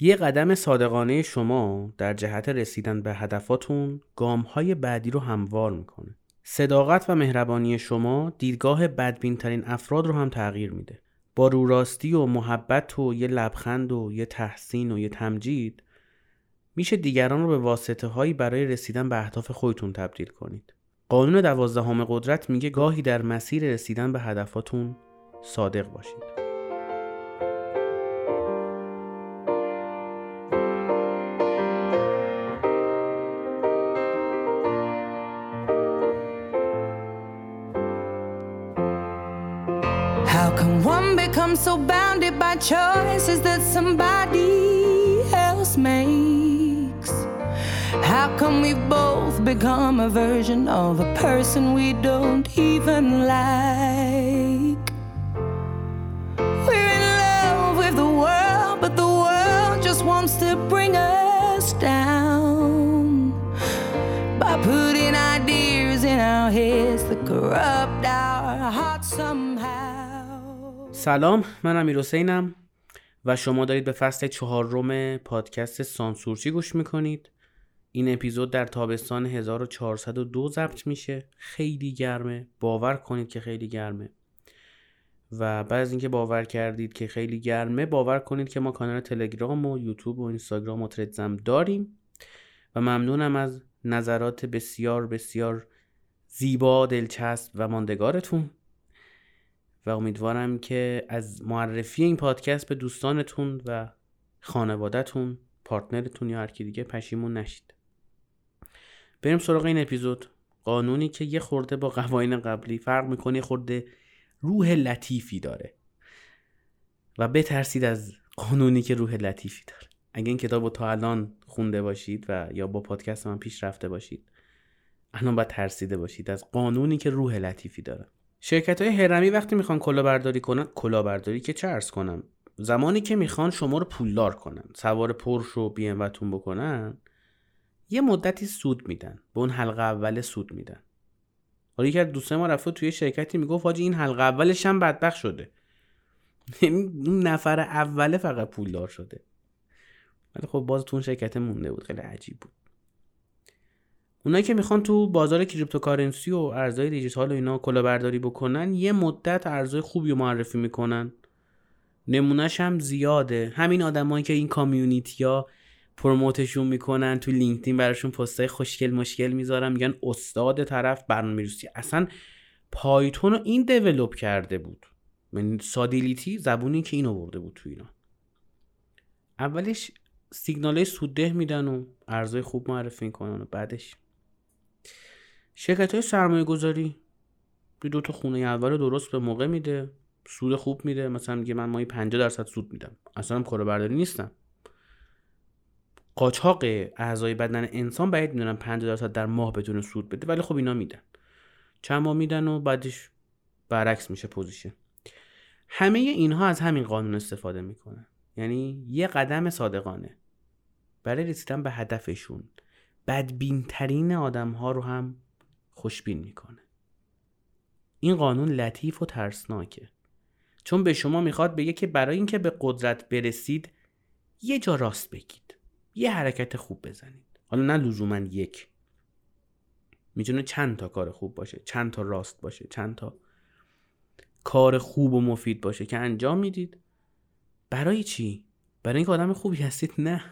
یه قدم صادقانه شما در جهت رسیدن به هدفاتون گامهای بعدی رو هموار می‌کنه. صداقت و مهربانی شما دیدگاه بدبینترین افراد رو هم تغییر میده. با روراستی و محبت و یه لبخند و یه تحسین و یه تمجید میشه دیگران رو به واسطه هایی برای رسیدن به اهداف خودتون تبدیل کنید. قانون دوازدهم قدرت میگه گاهی در مسیر رسیدن به هدفاتون صادق باشید. Become so bounded by choices that somebody else makes? How come we both become a version of a person we don't even like? We're in love with the world, but the world just wants to bring us down by putting ideas in our heads that corrupt our hearts somehow. سلام من امیر حسینم و شما دارید به فصل چهارم پادکست سانسورچی گوش می‌کنید. این اپیزود در تابستان 1402 ضبط میشه. خیلی گرمه. باور کنید که خیلی گرمه. و بعد از اینکه باور کردید که خیلی گرمه باور کنید که ما کانال تلگرام و یوتیوب و اینستاگرام و ترتزم داریم. و ممنونم از نظرات بسیار بسیار زیبا دلچسب و ماندگارتون. و امیدوارم که از معرفی این پادکست به دوستانتون و خانوادهتون پارتنرتون یا هر کی دیگه پشیمون نشید. بریم سراغ این اپیزود. قانونی که یه خورده با قوانین قبلی فرق می‌کنه خورده روح لطیفی داره. و بترسید از قانونی که روح لطیفی داره. اگه این کتاب رو تا الان خونده باشید و یا با پادکست من پیش رفته باشید الان باید ترسیده باشید از قانونی که روح لطیفی داره. شرکت های هرمی وقتی می‌خوان کلاهبرداری کنن کلاهبرداری که چه ارز کنم؟ زمانی که می‌خوان شما رو پولدار کنن سوار پرش و بی ام تون بکنن یه مدتی سود میدن. به اون حلقه اول سود میدن. حالا یکی از دوستای ما رفته توی شرکتی می‌گفت حاجی این حلقه اولش هم بدبخت شده. یعنی اون نفر اوله فقط پولدار شده. ولی خب باز تو اون شرکت مونده بود. خیلی عجیب بود. اونایی که می‌خوان تو بازار cryptocurrency و ارزهای دیجیتال و اینا کلاهبرداری بکنن یه مدت ارزهای خوبی رو معرفی می‌کنن. نمونهش هم زیاده. همین آدمایی که این community ها پروموتشون می‌کنن تو لینکدین براشون پستای خوشگل مشکل می‌ذارن میگن استاد طرف برنامه‌نویسی اصلا پایتون رو این دیولپ کرده بود. یعنی سادیلیتی زبونی که این آورده بود تو اینا. اولش سیگنال سودده میدن و ارزهای خوب معرفی می‌کنن و بعدش شرکت های سرمایه گذاری دو تا خونه اول درست به موقع میده سود خوب میده. مثلا میگه من ماهی 50 درصد سود میدم. اصلا هم کاربرداری نیستم. قاچاق اعضای بدن انسان باید می‌دونم 50 درصد در ماه بتونه سود بده ولی خب اینا میدن. چند ماه میدن و بعدش برعکس میشه پوزیشن. همه اینها از همین قانون استفاده می‌کنن. یعنی یه قدم صادقانه. برای رسیدن به هدفشون. بدبینترین آدم ها رو هم خوشبین می‌کنه. این قانون لطیف و ترسناکه. چون به شما می‌خواد بگه که برای اینکه به قدرت برسید یه جا راست بگید. یه حرکت خوب بزنید. حالا نه لزوما یک. می‌تونه چند تا کار خوب باشه چند تا راست باشه چند تا کار خوب و مفید باشه که انجام می‌دید. برای چی؟ برای اینکه آدم خوبی هستید؟ نه.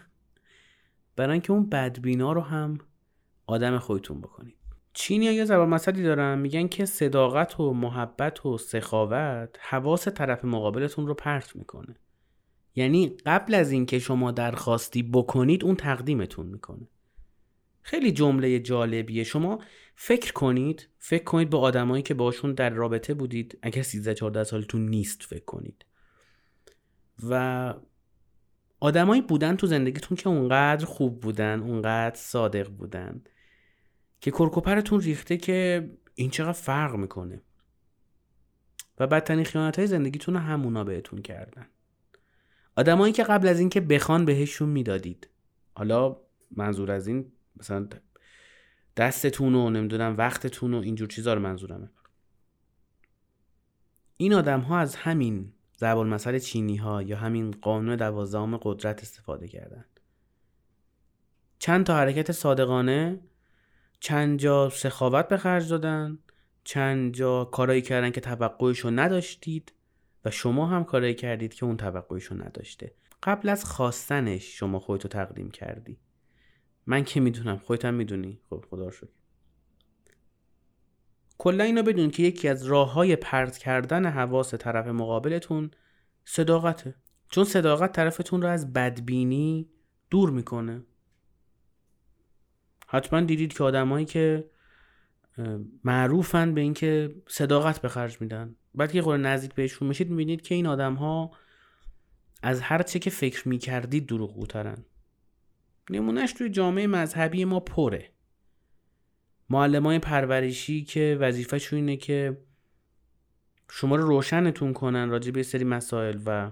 برای اینکه اون بدبینا رو هم آدم خودتون بکنید. چینی یه زبان مسئله دارن میگن که صداقت و محبت و سخاوت حواس طرف مقابلتون رو پرت می‌کنه. یعنی قبل از اینکه شما درخواستی بکنید اون تقدیمتون می‌کنه. خیلی جمله جالبیه. شما فکر کنید فکر کنید به آدمایی که باشون در رابطه بودید اگر 13 14 سالتون نیست فکر کنید. و آدمایی بودن تو زندگیتون که اونقدر خوب بودن اونقدر صادق بودن. که کرکوپرتون ریخته که این چقدر فرق می‌کنه. و بدترین خیانت های زندگیتون همونا بهتون کردن. آدمایی که قبل از اینکه بخوان بهشون می‌دادید. حالا منظور از این مثلا دستتون و نمی‌دونم وقتتون و اینجور چیزا رو منظورمه. این آدم ها از همین ضرب المثل چینی ها یا همین قانون دوازدهم قدرت استفاده کردن. چند تا حرکت صادقانه چند جا سخاوت به خرج دادن چند جا کارایی کردن که توقعشو نداشتید و شما هم کارایی کردید که اون توقعشو نداشته. قبل از خواستنش شما خودتو تقدیم کردی. من که می‌دونم خودت هم می‌دونی. خب خدا شکر. کلا اینو بدون که یکی از راه های پرت کردن حواس طرف مقابلتون صداقته. چون صداقت طرفتون رو از بدبینی دور می‌کنه. حتما دیدید که آدمایی که معروفن به اینکه صداقت به خرج میدن. بعد که خود نزدیک بهشون میشید می‌بینید که این آدم ها از هر چه که فکر می‌کردید دروغ بوترن نمونهش توی جامعه مذهبی ما پره. معلم های پرورشی که وظیفهشون اینه که شما رو روشنتون کنن راجع به سری مسائل و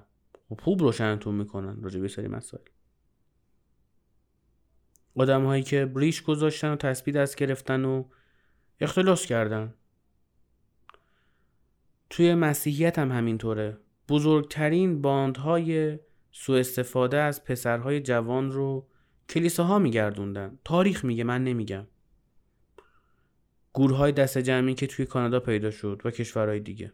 خوب روشنتون می‌کنن راجع به سری مسائل. آدم هایی که ریش گذاشتن و تسبیح دست گرفتن و اختلاس کردن. توی مسیحیت هم همینطوره. بزرگترین باندهای سوء استفاده از پسرهای جوان رو کلیساها میگردوندن. تاریخ میگه من نمیگم. گورهای دست جمعی که توی کانادا پیدا شد و کشورهای دیگه.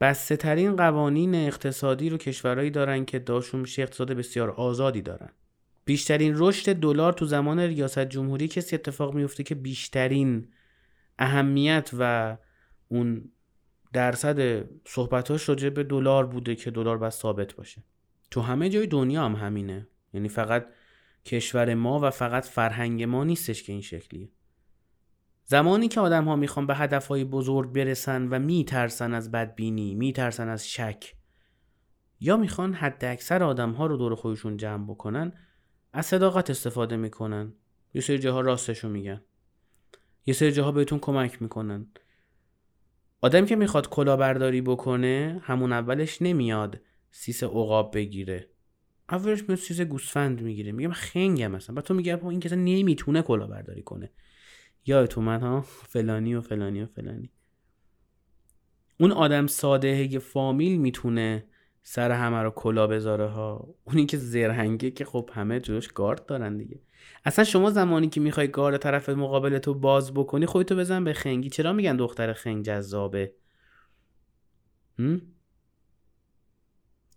بسته ترین قوانین اقتصادی رو کشورهایی دارن که داشون میشه اقتصاد بسیار آزادی دارن. بیشترین رشد دلار تو زمان ریاست جمهوری کسی اتفاق میفته که بیشترین اهمیت و اون درصد صحبتاش راجع به دلار بوده که دلار باید ثابت باشه. تو همه جای دنیا هم همینه. یعنی فقط کشور ما و فقط فرهنگ ما نیستش که این شکلیه. زمانی که آدم ها می‌خوان به هدف های بزرگ برسن و میترسن از بدبینی میترسن از شک یا می‌خوان حد اکثر آدم ها رو دور خودشون جمع بکنن از صداقت استفاده می‌کنن. یه سری جاها راستشو میگن. یه سری جاها بهتون کمک می‌کنن. آدم که می‌خواد کلاهبرداری بکنه همون اولش نمیاد سیس عقاب بگیره. اولش میاد سیس گوسفند می‌گیره. میگه من خنگم مثلا بعد تو میگه این کسی نمی‌تونه کلاهبرداری کنه. یادتون من ها؟ فلانی و فلانی و فلانی. اون آدم ساده فامیل می‌تونه سر همه رو کلا بذاره ها. اونی که زرهنگه که خب همه جلوش گارد دارن دیگه. اصلا شما زمانی که می‌خوای گارد طرف مقابل تو باز بکنی خودتو بزن به خنگی. چرا میگن دختر خنگ جذابه؟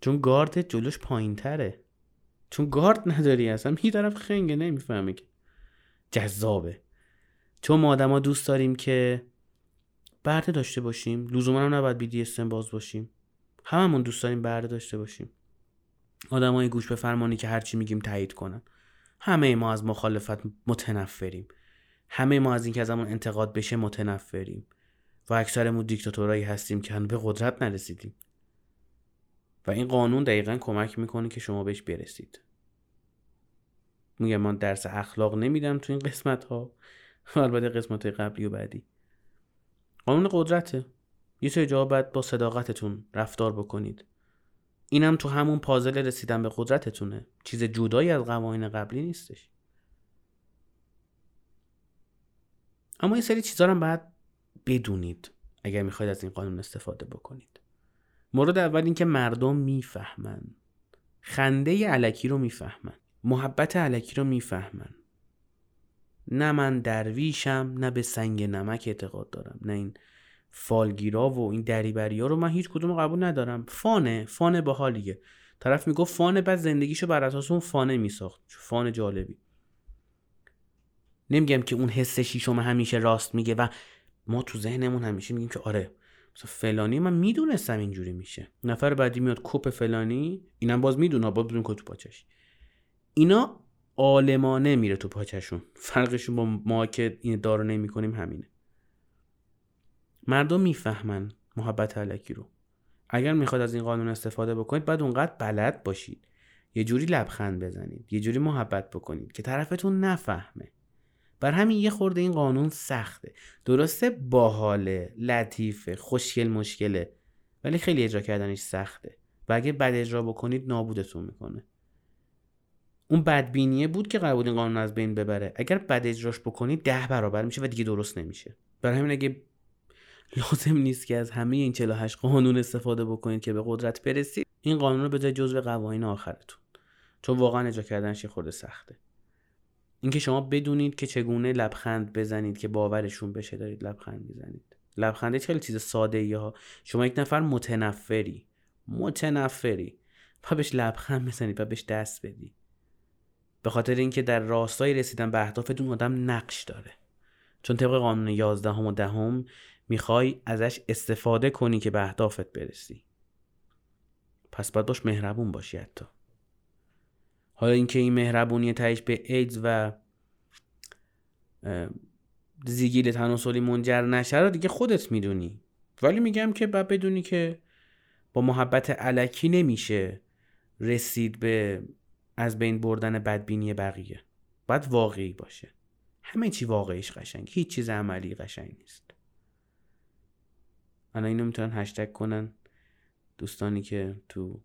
چون گارد جلوش پایین تره چون گارد نداری اصلا. می طرف خنگه نمی‌فهمه که. جذابه. چون ما آدما دوست داریم که برده داشته باشیم. لزوما هم نباید بیدی باز باشیم. هممون دوست داریم برده داشته باشیم. آدمای گوش به فرمانی که هرچی میگیم تایید کنن. همه ما از مخالفت متنفریم. همه ما از اینکه ازمون انتقاد بشه متنفریم. و اکثرمون دیکتاتورایی هستیم که به قدرت نرسیدیم. و این قانون دقیقا کمک می‌کنه که شما بهش برسید. میگم من درس اخلاق نمیدم تو این قسمت ها البته قسمت قبلی و بعدی. قانون قدرته. جا باید با صداقتتون رفتار بکنید. اینم تو همون پازل رسیدن به قدرتتونه. چیز جدایی از قوانین قبلی نیستش. اما یه سری چیزا هم باید بدونید اگر می‌خواید از این قانون استفاده بکنید. مورد اول اینکه مردم می‌فهمن. خنده علکی رو می‌فهمن. محبت علکی رو می‌فهمن. نه من درویشم نه به سنگ نمک اعتقاد دارم. نه این فالگیرا و این دریبری ها رو من هیچ کدوم قبول ندارم. فانه فانه باحالیه طرف می‌گفت فانه بعد زندگیشو بر اساس اون فانه میساخت. فان جالبی. نمیگم که اون حس شیشم همیشه راست میگه و ما تو ذهنمون همیشه میگیم که آره مثلا فلانی من می‌دونستم اینجوری میشه. نفر بعدی میاد کپ فلانی اینم باز می‌دونه باز بدون تو پاچش اینا عالمانه میره تو پاچشون فرقشون با ما که این دارو نمی‌کنیم همینه. مردم می‌فهمن محبت علکی رو. اگر می‌خواد از این قانون استفاده بکنید باید اونقدر بلد باشید. یه جوری لبخند بزنید یه جوری محبت بکنید که طرفتون نفهمه. بر همین یه خورده این قانون سخته. درسته باحاله لطیفه خوشگل مشکله ولی خیلی اجرا کردنش سخته. و اگه بد اجرا بکنید نابودتون می‌کنه. اون بدبینیه بود که قرار بود این قانون از بین ببره. اگر بد اجراش بکنید ده برابر میشه و دیگه درست نمیشه. برای همین اگه لازم نیست که از همه این 48 قانون استفاده بکنید که به قدرت برسید. این قانون رو بذارید جزو قوانین آخرتون. چون واقعا اجرا کردنش خورده سخته. اینکه شما بدونید که چگونه لبخند بزنید که باورشون بشه دارید لبخند می‌زنید. لبخنده خیلی چیز ساده ای ها. شما یک نفر متنفری. متنفری. و بهش لبخند بزنید و بهش دست بدی به خاطر اینکه در راستای رسیدن به اهدافتون آدم نقش داره. چون طبق قانون 11 و دهم می‌خوای ازش استفاده کنی که به اهدافت برسی. پس باید باش مهربون باشی حتی. حالا اینکه این مهربونی تهش به ایدز و زیگیل تناسلی منجر نشه رو دیگه خودت می‌دونی. ولی میگم که باید بدونی که با محبت علکی نمیشه رسید به از بین بردن بدبینی بقیه. باید واقعی باشه. همه چی واقعیش قشنگ. هیچ چیز عملی قشنگ نیست. الان اینو می‌تونن هشتگ کنن. دوستانی که تو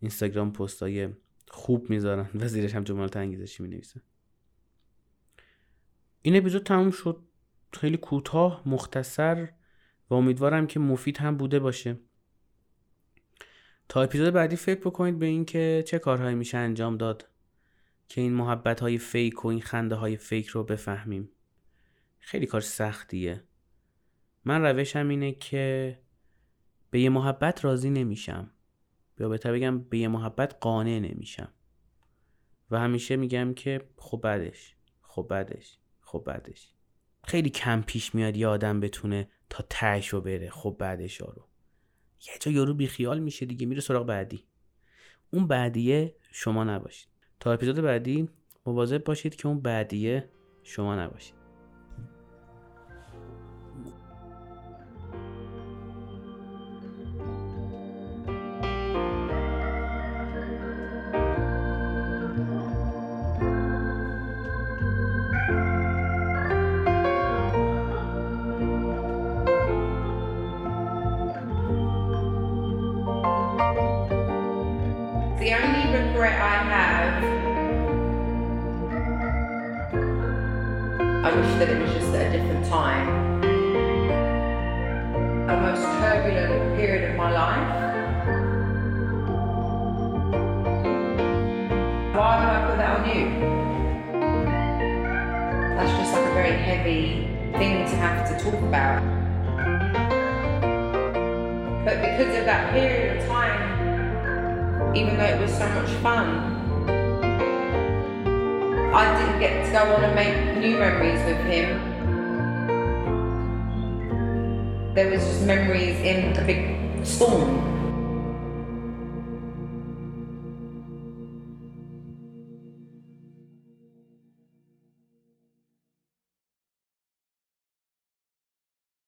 اینستاگرام پستای خوب می‌ذارن و زیرش هم جملات انگیزشی می‌نویسن. این اپیزود تموم شد. خیلی کوتاه مختصر و امیدوارم که مفید هم بوده باشه. تا اپیزود بعدی فکر بکنید به اینکه چه کارهایی میشه انجام داد که این محبت های فیک و این خنده های فیک رو بفهمیم. خیلی کار سختیه. من روشم اینه که به یه محبت راضی نمیشم. یا بهتر بگم به یه محبت قانع نمیشم. و همیشه میگم که خب بعدش خب بعدش خب بعدش. خیلی کم پیش میاد یه آدم بتونه تا تهش رو بره خب بعدش رو یه جا یارو بیخیال میشه دیگه میره سراغ بعدی. اون بعدیه شما نباشید. تا اپیزود بعدی مواظب باشید که اون بعدیه شما نباشید. I wish that it was just at a different time. a most turbulent period of my life. Why would I put that on you? That's just like a very heavy thing to have to talk about. But because of that period of time, even though it was so much fun, I didn't get to go on and make new memories with him. There was just memories in a big storm.